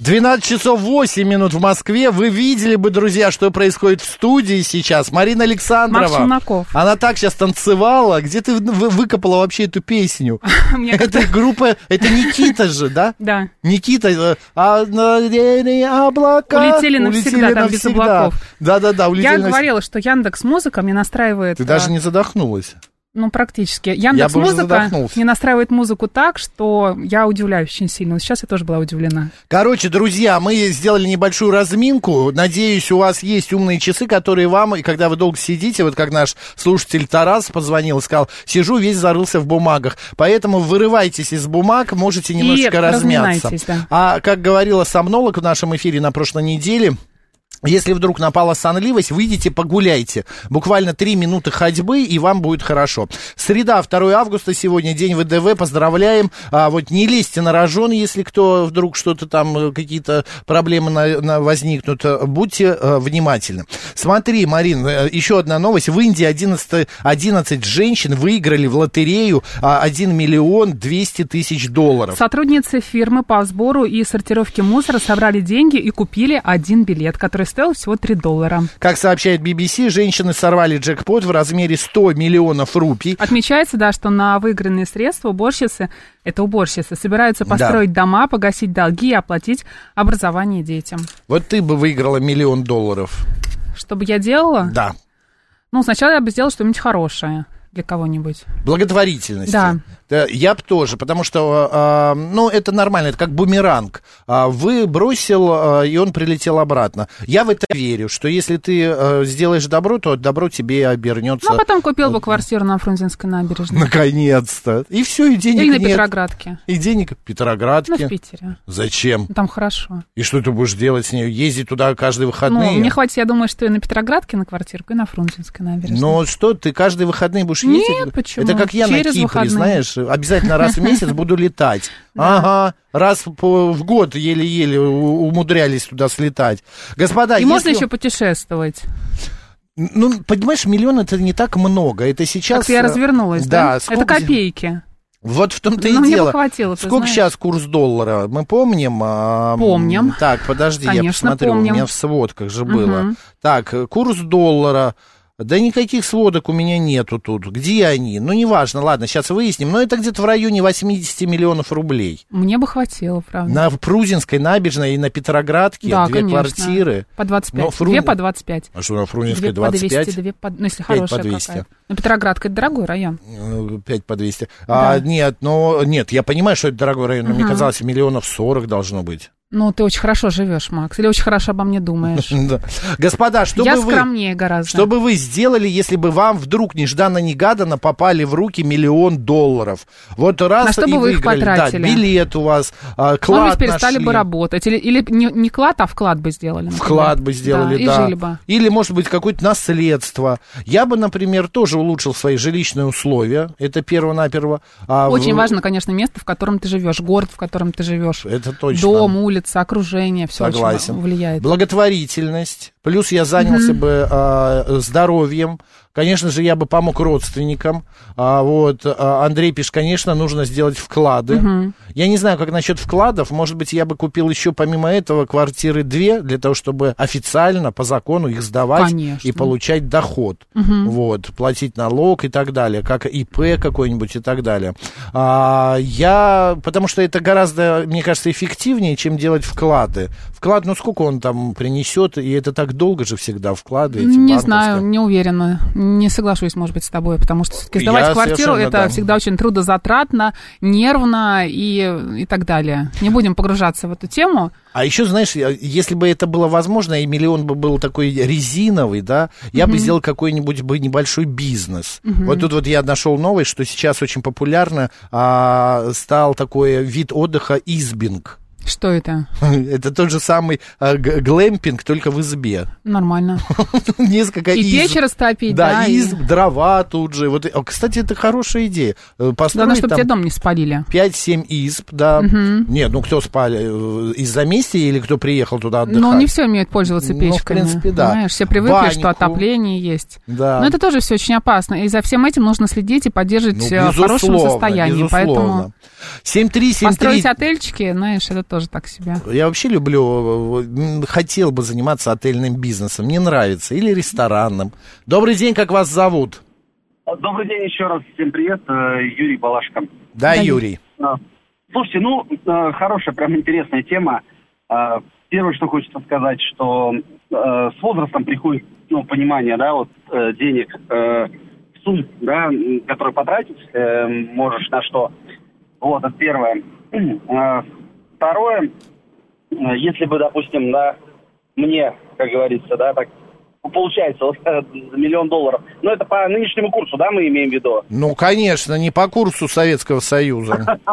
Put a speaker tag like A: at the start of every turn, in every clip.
A: 12 часов 8 минут в Москве. Вы видели бы, друзья, что происходит в студии сейчас. Марина Александрова.
B: Макс Челноков.
A: Она так сейчас танцевала. Где ты вы- выкопала вообще эту песню? Это группа, это Никита же, да?
B: Да.
A: Никита, э, облака
B: Улетели навсегда, там без облаков.
A: Да-да-да, улетели
B: Я говорила, что Яндекс Музыка мне настраивает...
A: Ты даже
B: а,
A: не задохнулась.
B: Ну, практически.
A: Я
B: Яндекс
A: уже
B: Музыка мне настраивает музыку так, что я удивляюсь очень сильно. Вот Сейчас я тоже была удивлена.
A: Короче, друзья, мы сделали небольшую разминку. Надеюсь, у вас есть умные часы, которые вам, и когда вы долго сидите, вот как наш слушатель Тарас позвонил и сказал, сижу, весь зарылся в бумагах. Поэтому вырывайтесь из бумаг, можете немножечко размяться.
B: разминайтесь, да.
A: А как говорила сомнолог в нашем эфире на прошлой неделе, если вдруг напала сонливость, выйдите, погуляйте. Буквально три минуты ходьбы, и вам будет хорошо. Среда, 2 августа, сегодня день ВДВ, поздравляем. А, вот не лезьте на рожон, если кто вдруг что-то там, э, какие-то проблемы на- на- возникнут. Будьте э, внимательны. Смотри, Марин, э, еще одна новость. В Индии 11, 11 женщин выиграли в лотерею а, 1 миллион 200 тысяч долларов.
B: Сотрудницы фирмы по сбору и сортировке мусора собрали деньги и купили один билет, который стоил всего 3 доллара.
A: Как сообщает BBC, женщины сорвали джекпот в размере 100 миллионов рупий.
B: Отмечается, да, что на выигранные средства уборщицы, это уборщицы, собираются построить дома, погасить долги и оплатить образование детям.
A: Вот ты бы выиграла миллион долларов.
B: Что бы я делала?
A: Да.
B: Ну, сначала я бы сделала что-нибудь хорошее для кого-нибудь.
A: Благотворительности.
B: Да.
A: Да, я бы тоже, потому что, а, ну, это нормально, это как бумеранг. А, вы бросил, а, и он прилетел обратно. Я в это верю, что если ты а, сделаешь добро, то добро тебе обернется.
B: Ну, а потом купил бы квартиру на Фрунзенской набережной.
A: Наконец-то. И все, и денег
B: Или на
A: нет.
B: Петроградке.
A: И денег в Петроградке.
B: Ну, в Питере.
A: Зачем?
B: Ну, Там хорошо.
A: И что ты будешь делать с ней? Ездить туда каждые выходные?
B: Ну, мне хватит, я думаю, что и на Петроградке на квартирку, и на Фрунзенской набережной.
A: Но что, ты каждые выходные будешь
B: Нет,
A: ездить?
B: почему?
A: Это как я на
B: Через
A: Кипре,
B: выходные.
A: знаешь, обязательно раз в месяц буду летать. Ага, раз в год еле-еле умудрялись туда слетать. Господа,
B: И можно еще путешествовать.
A: Ну, понимаешь, миллион это не так много. Это сейчас...
B: Как-то я
A: э,
B: развернулась, да? Это
A: сколько-
B: копейки.
A: Вот в том-то и
B: Ну, мне бы
A: дело.
B: хватило,
A: Сколько
B: знаешь.
A: сейчас курс доллара? Мы помним? а,
B: Помним.
A: Так, подожди, я
B: Конечно,
A: посмотрю.
B: помним.
A: У меня в сводках же было.
B: Мгм.
A: Так, курс доллара. Да никаких сводок у меня нету тут. Где они? Ну, неважно, ладно, сейчас выясним. Но это где-то в районе 80 миллионов рублей.
B: Мне бы хватило, правда.
A: На Прузинской набережной и на Петроградке
B: да,
A: две
B: конечно.
A: квартиры.
B: По 25.
A: Но Фрун-
B: Две по 25.
A: А что, на Фрунзенской
B: Две по 200,
A: 25?
B: две по... Ну, если
A: Пять по
B: хорошая
A: 200.
B: какая-то. Ну, Петроградка, это дорогой район.
A: 5 по 200. А, нет, но нет, я понимаю, что это дорогой район, но мне
B: Мгм.
A: казалось, миллионов 40 должно быть.
B: Ну, ты очень хорошо живешь, Макс. Или очень хорошо обо мне думаешь.
A: Да. Господа, что
B: Я
A: бы вы...
B: скромнее гораздо.
A: Что бы вы сделали, если бы вам вдруг нежданно-негаданно попали в руки миллион долларов? Вот раз
B: На что
A: и
B: бы вы их
A: выиграли.
B: потратили?
A: Да, билет у вас, а, клад
B: Может быть, перестали
A: нашли.
B: бы работать. Или, или не, не клад, а вклад бы сделали. например.
A: Вклад бы сделали,
B: да.
A: да.
B: И жили бы.
A: Или, может быть, какое-то наследство. Я бы, например, тоже улучшил свои жилищные условия. Это перво-наперво. А
B: Очень
A: в-
B: важно, конечно, место, в котором ты живешь, город, в котором ты живешь.
A: Это точно.
B: Дом, улица, окружение, все
A: Согласен.
B: очень влияет.
A: Благотворительность. Плюс я занялся бы а, здоровьем. Конечно же, я бы помог родственникам. А, вот, а, Андрей пишет, конечно, нужно сделать вклады. Я не знаю, как насчет вкладов. Может быть, я бы купил еще помимо этого квартиры две, для того, чтобы официально, по закону их сдавать
B: Конечно.
A: и получать доход. Вот, платить налог и так далее, как ИП какой-нибудь и так далее. А, я, потому что это гораздо, мне кажется, эффективнее, чем делать вклады. Вклад, ну сколько он там принесет, и это так недолго же всегда вклады эти
B: Не
A: банковские.
B: знаю, не уверена. Не соглашусь, может быть, с тобой, потому что все-таки
A: Я
B: сдавать квартиру
A: совершенно,
B: это
A: да.
B: всегда очень трудозатратно, нервно и, и так далее. Не будем погружаться в эту тему.
A: А еще, знаешь, я- если бы это было возможно, и миллион бы был такой резиновый, да, я бы сделал какой-нибудь бы небольшой бизнес. Вот тут вот я нашел новость, что сейчас очень популярно а, стал такой вид отдыха избинг.
B: Что это?
A: Это тот же самый а, глэмпинг, только в избе.
B: Нормально.
A: Несколько
B: И
A: изб.
B: печь растопить,
A: Да,
B: да, и-
A: изб, дрова тут же. Вот, кстати, это хорошая идея. Э, Построить
B: Главное, чтобы тебе дом не спалили.
A: 5-7 изб, да. Нет, ну кто спали? э, Из-за мести или кто приехал туда отдыхать?
B: Но не все умеют пользоваться
A: Ну, в
B: печками.
A: принципе, да.
B: Понимаешь, все привыкли, что
A: Баньку.
B: отопление есть.
A: Да.
B: Но это тоже все очень опасно. И за всем этим нужно следить и поддерживать
A: Ну,
B: э, в хорошем
A: безусловно,
B: состоянии. Поэтому
A: безусловно. 73739.
B: построить отельчики, знаешь, это тоже так себе.
A: Я вообще люблю, э, м, хотел бы заниматься отельным бизнесом, мне нравится, или ресторанным. Добрый день, как вас зовут?
C: Добрый день еще раз. Всем привет. Э, Юрий Балашко.
A: Да,
B: Да,
A: Юрий.
C: Слушайте, ну, э, хорошая, прям интересная тема. Первое, что хочется сказать, что э, с возрастом приходит, ну, понимание, да, вот э, денег, э, сумм, да, которые потратить э, можешь на что. Вот, это первое. Второе, э, если бы, допустим, да, мне, как говорится, да, так получается, вот, э, миллион долларов. Но это по нынешнему курсу, да, мы имеем в виду?
A: Ну, конечно, не по курсу Советского Союза.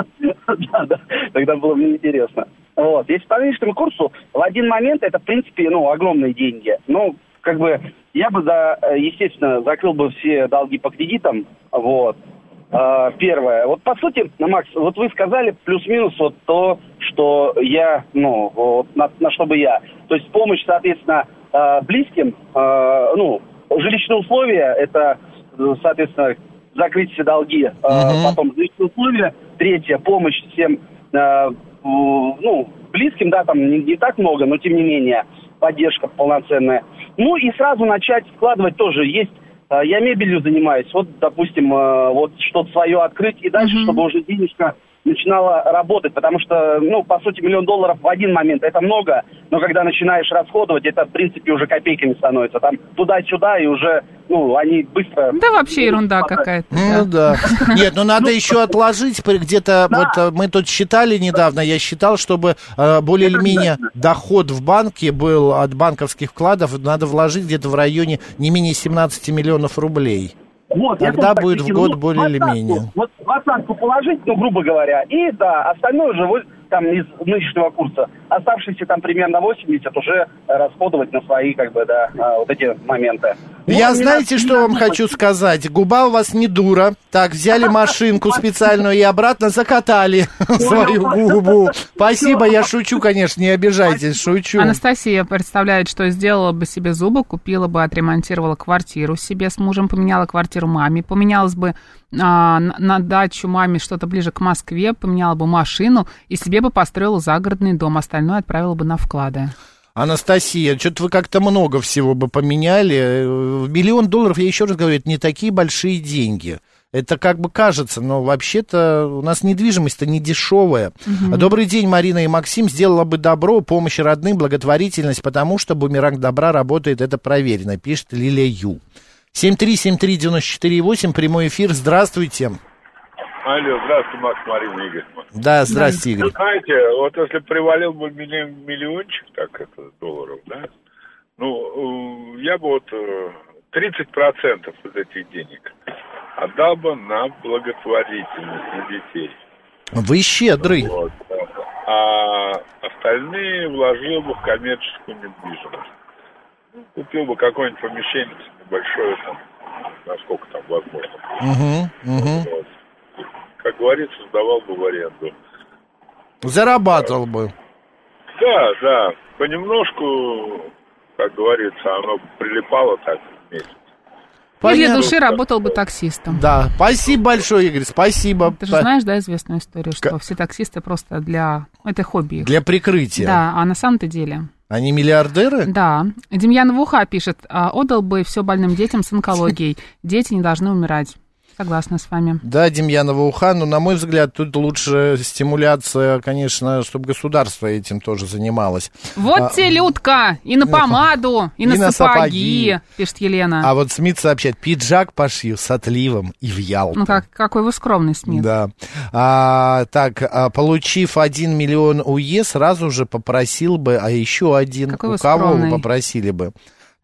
C: Да, да, тогда было мне интересно. Вот. Если по нынешнему курсу, в один момент это, в принципе, ну, огромные деньги. Ну, как бы, я бы, да, э, естественно, закрыл бы все долги по кредитам, вот. А, Первое. Вот, по сути, Макс, вот вы сказали плюс-минус вот то, что я, ну, вот, на, на что бы я. То есть помощь, соответственно, а, близким, а, ну, жилищные условия, это, э, соответственно, закрыть все долги, а, потом жилищные условия. Третье, помощь всем, ну, близким, да, там не, не так много, но тем не менее, поддержка полноценная. Ну и сразу начать вкладывать тоже есть. А, Я мебелью занимаюсь, вот, допустим, а, вот что-то свое открыть и дальше, чтобы уже денежка начинала работать, потому что, ну, по сути, миллион долларов в один момент это много, но когда начинаешь расходовать, это, в принципе, уже копейками становится. Там туда-сюда, и уже, ну, они быстро...
B: Да вообще ерунда какая-то.
A: Ну
B: да.
A: Нет, ну надо еще отложить где-то, вот э, мы тут считали недавно, я считал, чтобы э, более или менее доход в банке был от банковских вкладов, надо вложить где-то в районе не менее 17 миллионов рублей.
C: Вот,
A: Тогда будет в год
C: Ну,
A: более или менее.
C: Вот двадцатку положить, ну, грубо говоря, и, да, остальное уже вот, там из нынешнего курса, оставшиеся там примерно 80 уже расходовать на свои, как бы, да, а, вот эти моменты.
A: Я
C: Ну,
A: знаете, что вам хочу сказать? Губа у вас не дура. Так, взяли машинку специальную и обратно закатали свою губу. Спасибо, я шучу, конечно, не обижайтесь, шучу.
B: Анастасия представляет, что сделала бы себе зубы, купила бы, отремонтировала квартиру себе с мужем, поменяла квартиру маме, поменялась бы а, на, на дачу маме что-то ближе к Москве, поменяла бы машину и себе бы построила загородный дом, остальное отправила бы на вклады.
A: Анастасия, что-то вы как-то много всего бы поменяли. Миллион долларов, я еще раз говорю, это не такие большие деньги. Это как бы кажется, но вообще-то у нас недвижимость-то не дешевая. Добрый день, Марина и Максим. Сделала бы добро, помощь родным, благотворительность, потому что бумеранг добра работает, это проверено, пишет Лилия Ю. 7373948, прямой эфир, здравствуйте.
D: Алло, здравствуйте, Макс, Марина, Игорь.
A: Да, здравствуйте, Игорь.
D: Вы знаете, вот если привалил бы миллиончик, так это, долларов, да, ну, э, я бы вот э, 30% из этих денег отдал бы на благотворительность на детей.
A: Вы щедрый.
D: Вот. А остальные вложил бы в коммерческую недвижимость. Ну, Купил бы какое-нибудь помещение небольшое, там, насколько там возможно.
A: Угу, угу.
D: Вот. Как говорится, сдавал бы в аренду.
A: Зарабатывал бы.
D: Да, да. Понемножку, как говорится, оно прилипало так в месяц.
B: И для
A: Понятно.
B: души работал бы таксистом.
A: Да, спасибо большое, Игорь, спасибо.
B: Ты же знаешь, да, известную историю, что
A: Ка-
B: все таксисты просто для... Это хобби их.
A: Для прикрытия.
B: Да, а на самом-то деле...
A: Они миллиардеры?
B: Да. Демьян Вуха пишет, а, отдал бы все больным детям с онкологией. Дети не должны умирать. Согласна с вами.
A: Да, Демьянова Уха, но, на мой взгляд, тут лучше стимуляция, конечно, чтобы государство этим тоже занималось.
B: Вот
A: А,
B: те, Людка, и на помаду, и, на,
A: на
B: сапоги,
A: сапоги.
B: пишет Елена.
A: А вот Смит сообщает, пиджак пошью с отливом и в Ялту.
B: Ну, как, какой вы скромный, Смит.
A: Да. А, так, а, получив 1 миллион УЕ, сразу же попросил бы, а еще один,
B: Какой
A: у
B: вы
A: кого вы
B: скромный.
A: попросили бы?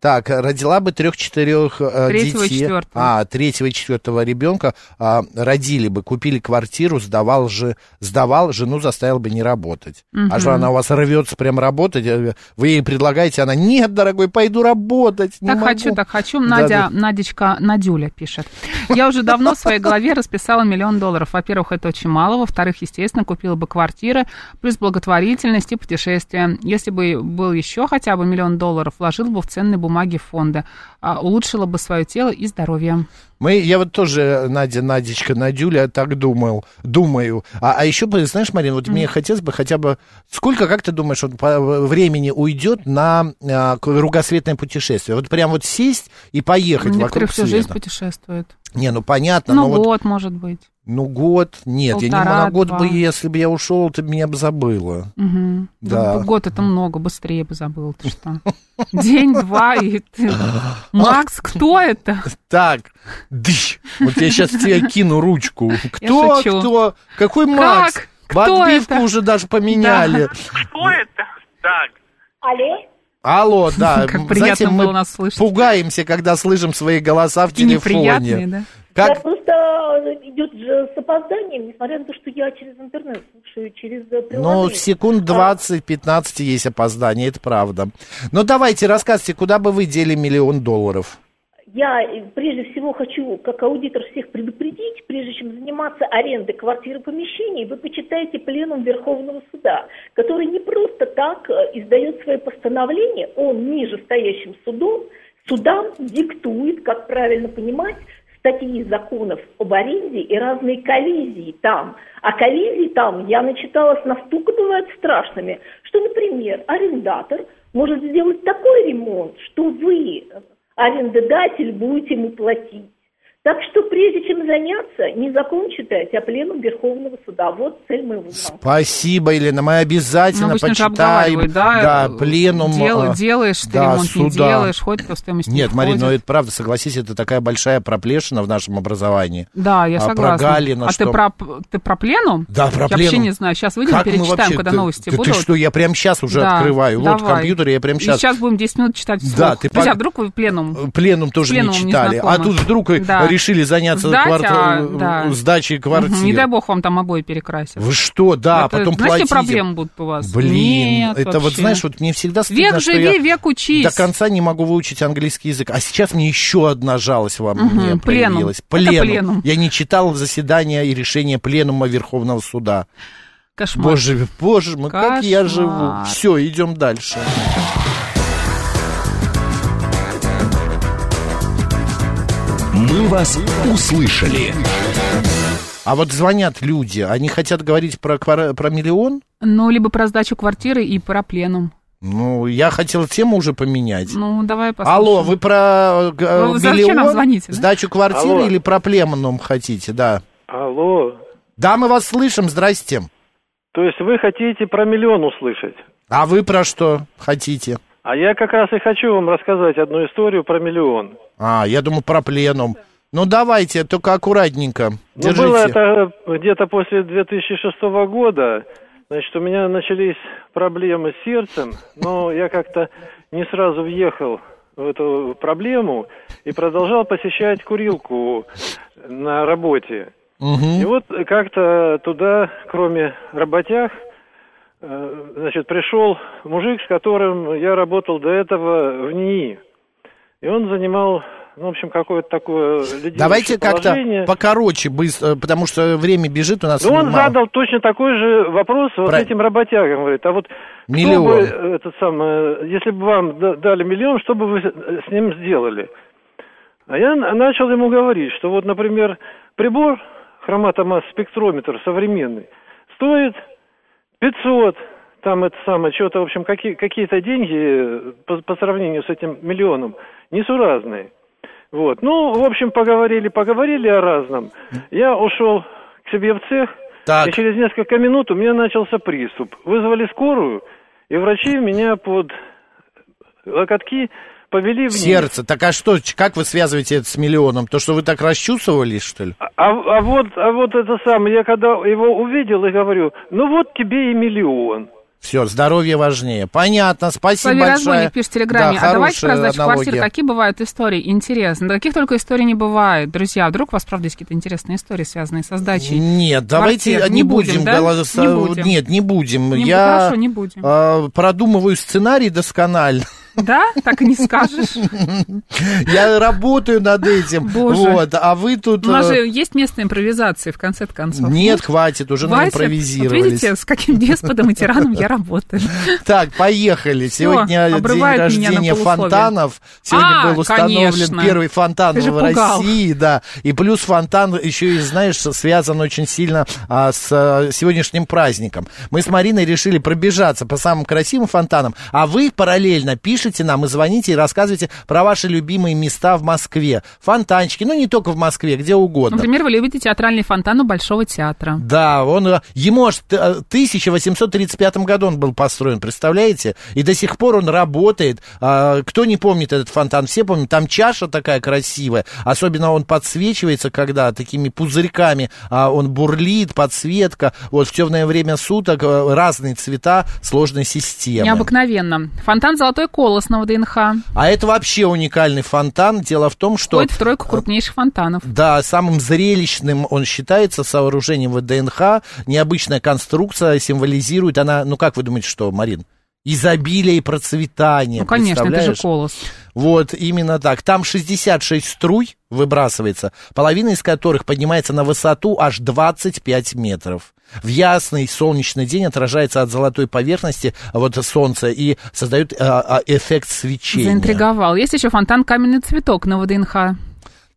A: Так, родила бы трех-четырех
B: Третьего и
A: детей.
B: четвертого.
A: А, третьего и четвертого ребенка а, родили бы, купили квартиру, сдавал же, сдавал, жену заставил бы не работать. А что она у вас рвется прям работать? э, Вы ей предлагаете, она, нет, дорогой, пойду работать. не
B: Так
A: могу».
B: хочу, так хочу.
A: Да,
B: Надя,
A: да.
B: Надечка, Надюля пишет. Я уже давно в своей голове расписала миллион долларов. Во-первых, это очень мало. Во-вторых, естественно, купила бы квартиры, плюс благотворительность и путешествия. Если бы был еще хотя бы миллион долларов, вложила бы в ценные бумаги фонда. А, улучшила бы свое тело и здоровье.
A: Мы, я вот тоже, Надя, Надечка, Надюля, так думал, думаю. А, а еще, знаешь, Марина, вот мне хотелось бы хотя бы... Сколько, как ты думаешь, вот по времени уйдет на а, кругосветное путешествие? Вот прям вот сесть и поехать
B: Некоторые
A: вокруг
B: всю жизнь
A: света.
B: путешествуют.
A: Не, ну понятно,
B: Ну,
A: но вот...
B: год, может быть.
A: Ну, год, нет, я не
B: Полтора,
A: могу, год
B: два.
A: бы, если бы я ушел, ты меня бы забыла.
B: Мгм.
A: Да.
B: Ну, Год это много, быстрее бы забыл. Ты что? День, два, и ты... Макс, кто это?
A: Так, дыщ, вот я сейчас тебе кину ручку. Кто, кто? Какой Макс?
B: Кто
A: Отбивку
B: это?
A: уже даже поменяли.
D: Кто это? Так.
E: Алло?
A: Алло, да.
B: Как приятно
A: знаете,
B: было
A: мы
B: нас слышать.
A: пугаемся, когда слышим свои голоса в
B: неприятные,
A: телефоне.
B: да?
A: Как?
E: просто идет же с опозданием, несмотря на то, что я через интернет слушаю, через э, приложение.
A: Ну, секунд 20-15 есть опоздание, это правда. Ну, давайте, рассказывайте, куда бы вы дели миллион долларов?
E: Я э, прежде всего хочу, как аудитор, всех предупредить, прежде чем заниматься арендой квартир и помещений, вы почитайте пленум Верховного суда, который не просто так э, издает свои постановления, он нижестоящим судом, судам диктует, как правильно понимать, статьи законов об аренде и разные коллизии там. А коллизии там, я начиталась, настолько бывают страшными, что, например, арендатор может сделать такой ремонт, что вы, арендодатель, будете ему платить. Так что прежде чем заняться, не закон читать, а пленум Верховного суда. Вот цель моего звонка.
A: Спасибо, Елена, мы обязательно
B: Ну,
A: почитаем.
B: да?
A: да, пленум.
B: Дел-
A: а,
B: делаешь ты
A: да,
B: ремонт, не
A: суда.
B: делаешь, ходит по стоимости не
A: Нет, Марина, ну
B: входит.
A: это правда, согласись, это такая большая проплешина в нашем образовании.
B: Да, я
A: А
B: согласна.
A: про Галина
B: а
A: что?
B: ты про, ты про пленум?
A: Да, про
B: я
A: пленум.
B: вообще не знаю. Сейчас выйдем,
A: Как
B: перечитаем,
A: вообще-
B: когда
A: ты-
B: новости
A: ты,
B: будут.
A: Ты что, я прямо сейчас уже
B: Да,
A: открываю. Вот
B: давай.
A: компьютер, я прямо
B: И
A: сейчас...
B: сейчас будем 10 минут читать вслух.
A: Да, ты
B: Друзья,
A: пог-
B: вдруг вы пленум?
A: Пленум тоже
B: пленумом
A: не
B: не
A: читали. а
B: знакомы.
A: тут вдруг
B: Да.
A: Решили заняться
B: Сдать,
A: кварт-
B: а, да.
A: сдачей квартиры.
B: Мгм, Не дай бог вам там обои перекрасят.
A: Вы что, да,
B: Это-
A: потом
B: какие
A: платите.
B: проблемы будут у вас?
A: Блин,
B: Нет,
A: это вот,
B: вообще.
A: знаешь, вот мне всегда стыдно,
B: Век
A: что
B: живи,
A: я
B: век учись.
A: до конца не могу выучить английский язык. А сейчас мне еще одна жалость вам
B: Мгм,
A: мне
B: пленум.
A: проявилась.
B: Это
A: Пленум.
B: пленум.
A: Я не читал заседания и решения пленума Верховного суда.
B: Кошмар.
A: Боже, боже мой, как я живу.
B: Кошмар.
A: Все, идем дальше.
F: «Мы вас услышали».
A: А вот звонят люди, они хотят говорить про, про миллион?
B: Ну, либо про сдачу квартиры и про пленум.
A: Ну, я хотел тему уже поменять.
B: Ну, давай посмотрим.
A: Алло, вы про э,
B: Вы зачем
A: миллион,
B: нам звоните, да?
A: сдачу квартиры
G: Алло.
A: или про пленум хотите, да?
G: Алло.
A: Да, мы вас слышим, здрасте.
G: То есть вы хотите про миллион услышать?
A: А вы про что хотите?
G: А я как раз и хочу вам рассказать одну историю про миллион.
A: А, я думаю, про пленум. Ну, давайте, только аккуратненько.
G: Ну,
A: Держите.
G: было это где-то после 2006 года. Значит, у меня начались проблемы с сердцем, но я как-то не сразу въехал в эту проблему и продолжал посещать курилку на работе.
A: Мгм.
G: И вот как-то туда, кроме работяг, э, значит, пришел мужик, с которым я работал до этого в НИИ. И он занимал, ну, в общем, какое-то такое
A: Давайте как-то покороче, быстро, потому что время бежит у нас.
G: Ну, он
A: мало.
G: задал точно такой же вопрос вот
A: Про-
G: этим работягам. Говорит, а вот
A: Миллион.
G: бы, э, этот самый, если бы вам да- дали миллион, что бы вы с ним сделали? А я начал ему говорить, что вот, например, прибор хроматомасс-спектрометр современный стоит 500, там это самое, что-то, в общем, какие, какие-то деньги э, по, по сравнению с этим миллионом несуразные. Вот. Ну, в общем, поговорили, поговорили о разном. Я ушел к себе в цех,
A: Так.
G: и через несколько минут у меня начался приступ. Вызвали скорую, и врачи меня под локотки повели вниз.
A: Сердце. Так а что, как вы связываете это с миллионом? То, что вы так расчувствовались, что ли?
G: А, а вот, а вот это самое, я когда его увидел и говорю, ну вот тебе и миллион.
A: Все, здоровье важнее. Понятно, спасибо
B: Славий
A: большое.
B: Разбойник пишет в Телеграме.
A: Да,
B: а давайте про сдачу квартир. Какие бывают истории? Интересно. Да каких только историй не бывает. Друзья, вдруг у вас, правда, есть какие-то интересные истории, связанные со сдачей?
A: Нет, давайте
B: квартир?
A: не,
B: Не
A: будем.
B: будем, да?
A: голос-
B: Не будем.
A: Нет, не будем.
B: Не-
A: Я
B: хорошо, не будем.
A: а, продумываю сценарий досконально.
B: Да? Так и не скажешь.
A: Я работаю над этим.
B: Боже.
A: Вот, а вы тут...
B: У нас
A: э,
B: же есть местные импровизации, в конце концов.
A: Нет, хватит, уже
B: Хватит.
A: наимпровизировались.
B: Вот видите, с каким деспотом и тираном я работаю.
A: Так, поехали. Сегодня день
B: на
A: рождения фонтанов. Сегодня
B: А,
A: был установлен
B: конечно.
A: первый фонтан в
B: пугал.
A: России, да. И плюс фонтан еще и, знаешь, связан очень сильно а, с а, сегодняшним праздником. Мы с Мариной решили пробежаться по самым красивым фонтанам, а вы параллельно пишите нам и звоните и рассказывайте про ваши любимые места в Москве. Фонтанчики, ну не только в Москве, где угодно.
B: Например, вы любите театральный фонтан у Большого театра.
A: Да, он, э, ему аж э, 1835 году он был построен, представляете? И до сих пор он работает. А, Кто не помнит этот фонтан? Все помнят. Там чаша такая красивая. Особенно он подсвечивается, когда такими пузырьками а, он бурлит, подсветка. Вот в темное время суток э, разные цвета сложной системы.
B: Необыкновенно. Фонтан «Золотой колос» на ВДНХ.
A: А это вообще уникальный фонтан. Дело в том, что...
B: Входит в тройку крупнейших фонтанов.
A: Да, самым зрелищным он считается сооружением ВДНХ. Необычная конструкция символизирует она, ну как вы думаете, что, Марин? Изобилие и процветание.
B: Ну, конечно, это же колос.
A: Вот, именно так. Там 66 струй выбрасывается, половина из которых поднимается на высоту аж 25 метров. В ясный солнечный день отражается от золотой поверхности вот солнца и создает а, эффект свечения.
B: Заинтриговал. Есть еще фонтан «Каменный цветок» на ВДНХ.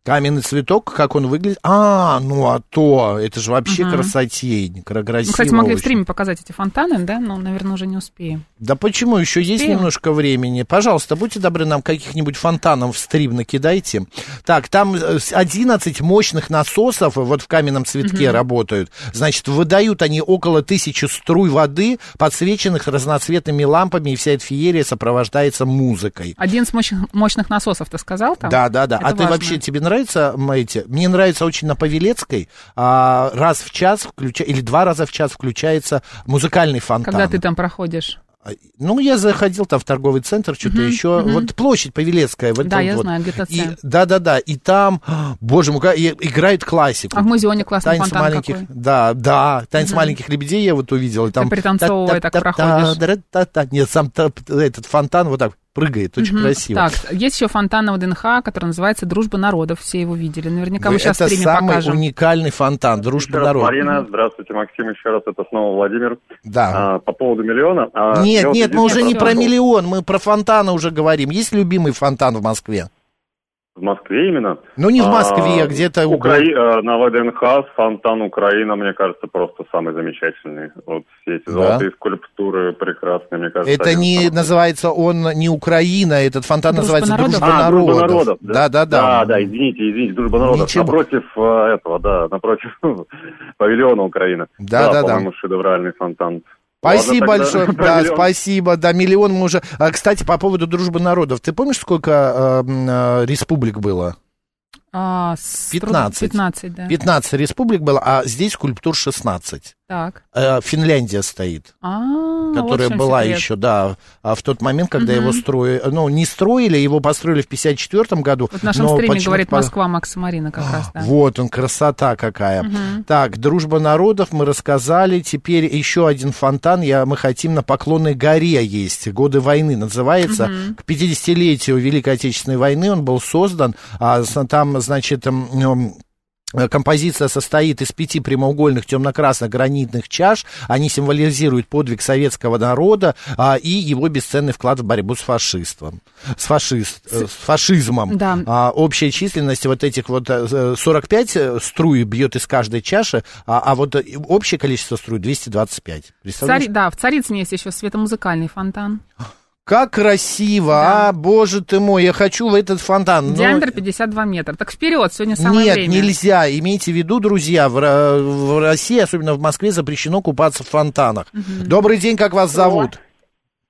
A: Каменный цветок, как он выглядит? А, ну а то, это же вообще
B: Мгм.
A: красотень, кра- красиво
B: Мы, кстати, могли в
A: очень.
B: стриме показать эти фонтаны, да? Но, наверное, уже не успеем.
A: Да почему, еще есть
B: Успеем?
A: немножко времени. Пожалуйста, будьте добры, нам каких-нибудь фонтанов в стрим накидайте. Так, там э, с- 11 мощных насосов вот в каменном цветке работают. Значит, выдают они около тысячи струй воды, подсвеченных разноцветными лампами, и вся эта феерия сопровождается музыкой.
B: Один из мощных, мощных насосов, ты сказал там?
A: Да, да, да.
B: Это
A: а ты
B: важно.
A: вообще, тебе нравится, м, эти? Мне нравится очень на Павелецкой, а, раз в час включа... или два раза в час включается музыкальный фонтан.
B: Когда ты там проходишь.
A: А, Ну, я заходил там в торговый центр, что-то
B: Мгм,
A: еще.
B: мгм.
A: Вот площадь Павелецкая. Вот
B: Да, я
A: вот.
B: знаю.
A: И- Да-да-да. И там, боже мой, и- играет классику.
B: А в музеоне классный
A: Танец
B: фонтан
A: маленьких,
B: какой.
A: да, да, танец
B: Мгм.
A: маленьких лебедей я вот увидел. И там
B: пританцовывая так проходишь.
A: Нет, сам этот фонтан вот так прыгает, очень
B: Мгм.
A: красиво.
B: Так, есть еще фонтан на ВДНХ, который называется «Дружба народов». Все его видели. Наверняка мы
A: Вы-
B: сейчас в
A: это
B: стриме
A: самый
B: покажем.
A: уникальный фонтан, дружба
H: Еще
A: народа.
H: Марина, здравствуйте, Максим, еще раз, это снова Владимир.
A: Да.
H: А, по поводу миллиона. а,
A: Нет,
H: вот
A: нет, мы уже не про миллион, мы про фонтаны уже говорим. Есть любимый фонтан в Москве?
H: В Москве именно?
A: Ну, не в Москве,
H: А,
A: а где-то...
H: Укра... э, На ВДНХ фонтан Украина, мне кажется, просто самый замечательный. Вот все эти
A: Да?
H: золотые скульптуры прекрасные, мне кажется.
A: Это не
H: самых-
A: называется он не Украина, этот фонтан
B: Дружба
A: называется
B: народов?
A: Дружба
H: А, дружба
A: народов.
H: народов.
A: Да, да, да.
H: Да, да, извините, извините, дружба народов.
A: Ничего.
H: Напротив э, этого, да, напротив павильона Украины.
A: Да, да, да.
H: по-моему, шедевральный фонтан.
A: Спасибо
H: Ладно,
A: большое. Да,
H: миллион.
A: спасибо. Да, миллион мы уже. А, кстати, по поводу дружбы народов. Ты помнишь, сколько э, э, республик было?
B: А, с
A: 15.
B: 15, да.
A: 15 республик было, а здесь скульптур 16.
B: Так.
A: Э, Финляндия стоит.
B: А, вот
A: которая
B: в чем
A: была
B: секрет.
A: еще, да, а в тот момент, когда
B: Мгм.
A: его строили, ну, не строили, его построили в 54 году.
B: Вот в нашем
A: но
B: стриме говорит Москва Макса Марина как раз, да.
A: Вот он, красота какая.
B: Мгм.
A: Так, дружба народов мы рассказали. Теперь еще один фонтан. Я, мы хотим на Поклонной горе есть. Годы войны называется.
B: Мгм.
A: К 50-летию Великой Отечественной войны он был создан. А, там, значит, м, м, э, Композиция состоит из пяти прямоугольных темно-красных гранитных чаш. Они символизируют подвиг советского народа а, и его бесценный вклад в борьбу с фашистом. С, фашист, э, с фашизмом.
B: Да.
A: А, общая численность вот этих вот э, 45 э, струй бьет из каждой чаши, а, а вот э, общее количество струй 225. Представляешь?
B: Цари- Да, в Царицыне есть еще светомузыкальный фонтан.
A: Как красиво,
B: Да.
A: а, боже ты мой, я хочу в этот фонтан. Ну,
B: Диаметр 52 метра. Так вперед, сегодня самое
A: Нет,
B: время.
A: нельзя. Имейте в виду, друзья, в, в России, особенно в Москве, запрещено купаться в фонтанах. Добрый день, как вас зовут?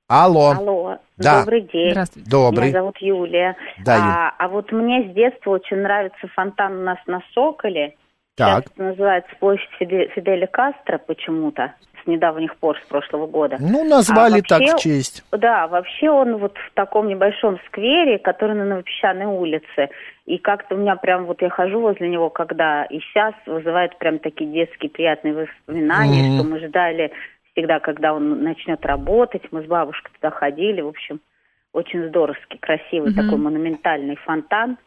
A: Алло.
I: Алло,
A: Да.
I: добрый день.
B: Здравствуйте.
A: Добрый.
I: Меня зовут Юлия.
A: Да, Юль.
I: а, а вот мне с детства очень нравится фонтан у нас на Соколе.
A: Так.
I: Сейчас называется площадь Фиде- Фиделя Кастро почему-то, с недавних пор, с прошлого года.
A: Ну, назвали
I: А
A: так
I: вообще-
A: в честь.
I: Да, вообще он вот в таком небольшом сквере, который на Новопесчаной улице. И как-то у меня прям вот я хожу возле него, когда и сейчас вызывает прям такие детские приятные воспоминания,
A: Мгм.
I: что мы ждали всегда, когда он начнет работать. Мы с бабушкой туда ходили. В общем, очень здоровский, красивый
B: Мгм.
I: такой монументальный фонтан.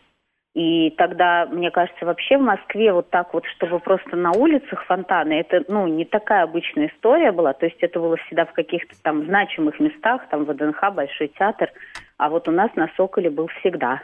I: И тогда, мне кажется, вообще в Москве вот так вот, чтобы просто на улицах фонтаны, это, ну, не такая обычная история была. То есть это было всегда в каких-то там значимых местах, там ВДНХ, Большой театр. А вот у нас на Соколе был всегда.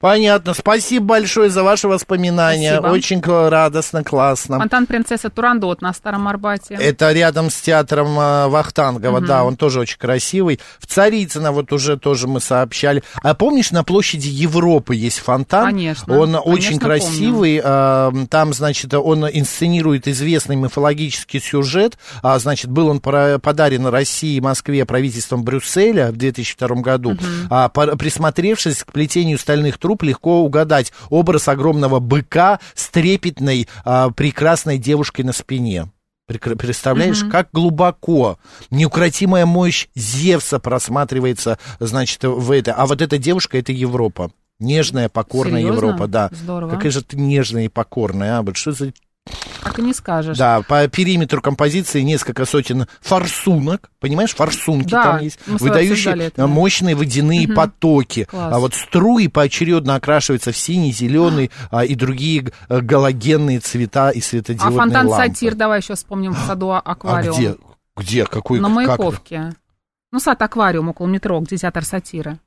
A: Понятно. Спасибо большое за ваши воспоминания.
B: Спасибо.
A: Очень радостно, классно.
B: Фонтан принцесса Турандот на Старом Арбате.
A: Это рядом с театром э, Вахтангова,
B: Мгм.
A: да, он тоже очень красивый. В Царицыно вот уже тоже мы сообщали. А помнишь, на площади Европы есть фонтан?
B: Конечно,
A: Он
B: конечно,
A: очень красивый. э, Там, значит, он инсценирует известный мифологический сюжет. А, Значит, был он подарен России и Москве правительством Брюсселя в 2002 году. По- Присмотревшись к плетению стальных труб, легко угадать образ огромного быка с трепетной, а, прекрасной девушкой на спине. Представляешь,
B: Мгм.
A: как глубоко неукротимая мощь Зевса просматривается, значит, в это. А вот эта девушка это Европа. Нежная, покорная
B: Серьезно?
A: Европа, да.
B: Здорово.
A: Какая же ты нежная и покорная, а? Вот что за...
B: Так и не скажешь.
A: Да, по периметру композиции несколько сотен форсунок, понимаешь, форсунки
B: Да,
A: там есть, выдающие
B: это, да.
A: мощные водяные
B: Мгм.
A: потоки.
B: Класс.
A: А вот струи поочередно окрашиваются в синий, зеленый а, и другие э, галогенные цвета и
B: А
A: светодиодные
B: фонтан
A: лампы.
B: сатир, давай еще вспомним в саду а-
A: А
B: аквариум.
A: где? Где? Какой?
B: На
A: как-
B: Маяковке. Ну, сад аквариум около метро, где театр сатиры.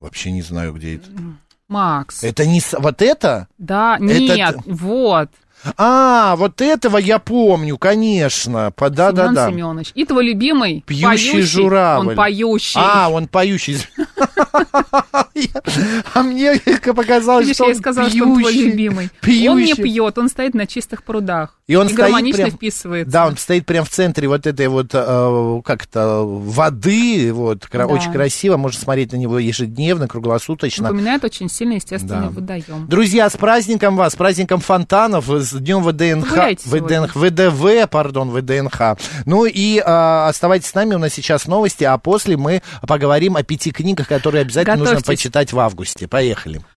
A: Вообще не знаю, где это.
B: Макс.
A: Это не... Вот это?
B: Да,
A: Это
B: нет, вот.
A: А, вот этого я помню, конечно. По- Да, да,
B: Семен
A: да.
B: Семенович. И твой любимый
A: Пьющий журавль.
B: Он поющий.
A: А, он поющий. А мне показалось, что он
B: сказала, что он твой любимый. Он не пьет, он стоит на чистых прудах.
A: И он стоит
B: гармонично
A: прям-
B: вписывается.
A: Да, он стоит прям в центре вот этой вот, э, как это, воды, вот, очень красиво, можно смотреть на него ежедневно, круглосуточно.
B: Напоминает очень сильно естественный водоем.
A: Друзья, с праздником вас, с праздником фонтанов, с днем ВДНХ, ВДНХ, ВДВ, пардон, ВДНХ. Ну и э, оставайтесь с нами, у нас сейчас новости, а после мы поговорим о пяти книгах, которые обязательно нужно
B: Готовьтесь.
A: почитать в августе. Поехали.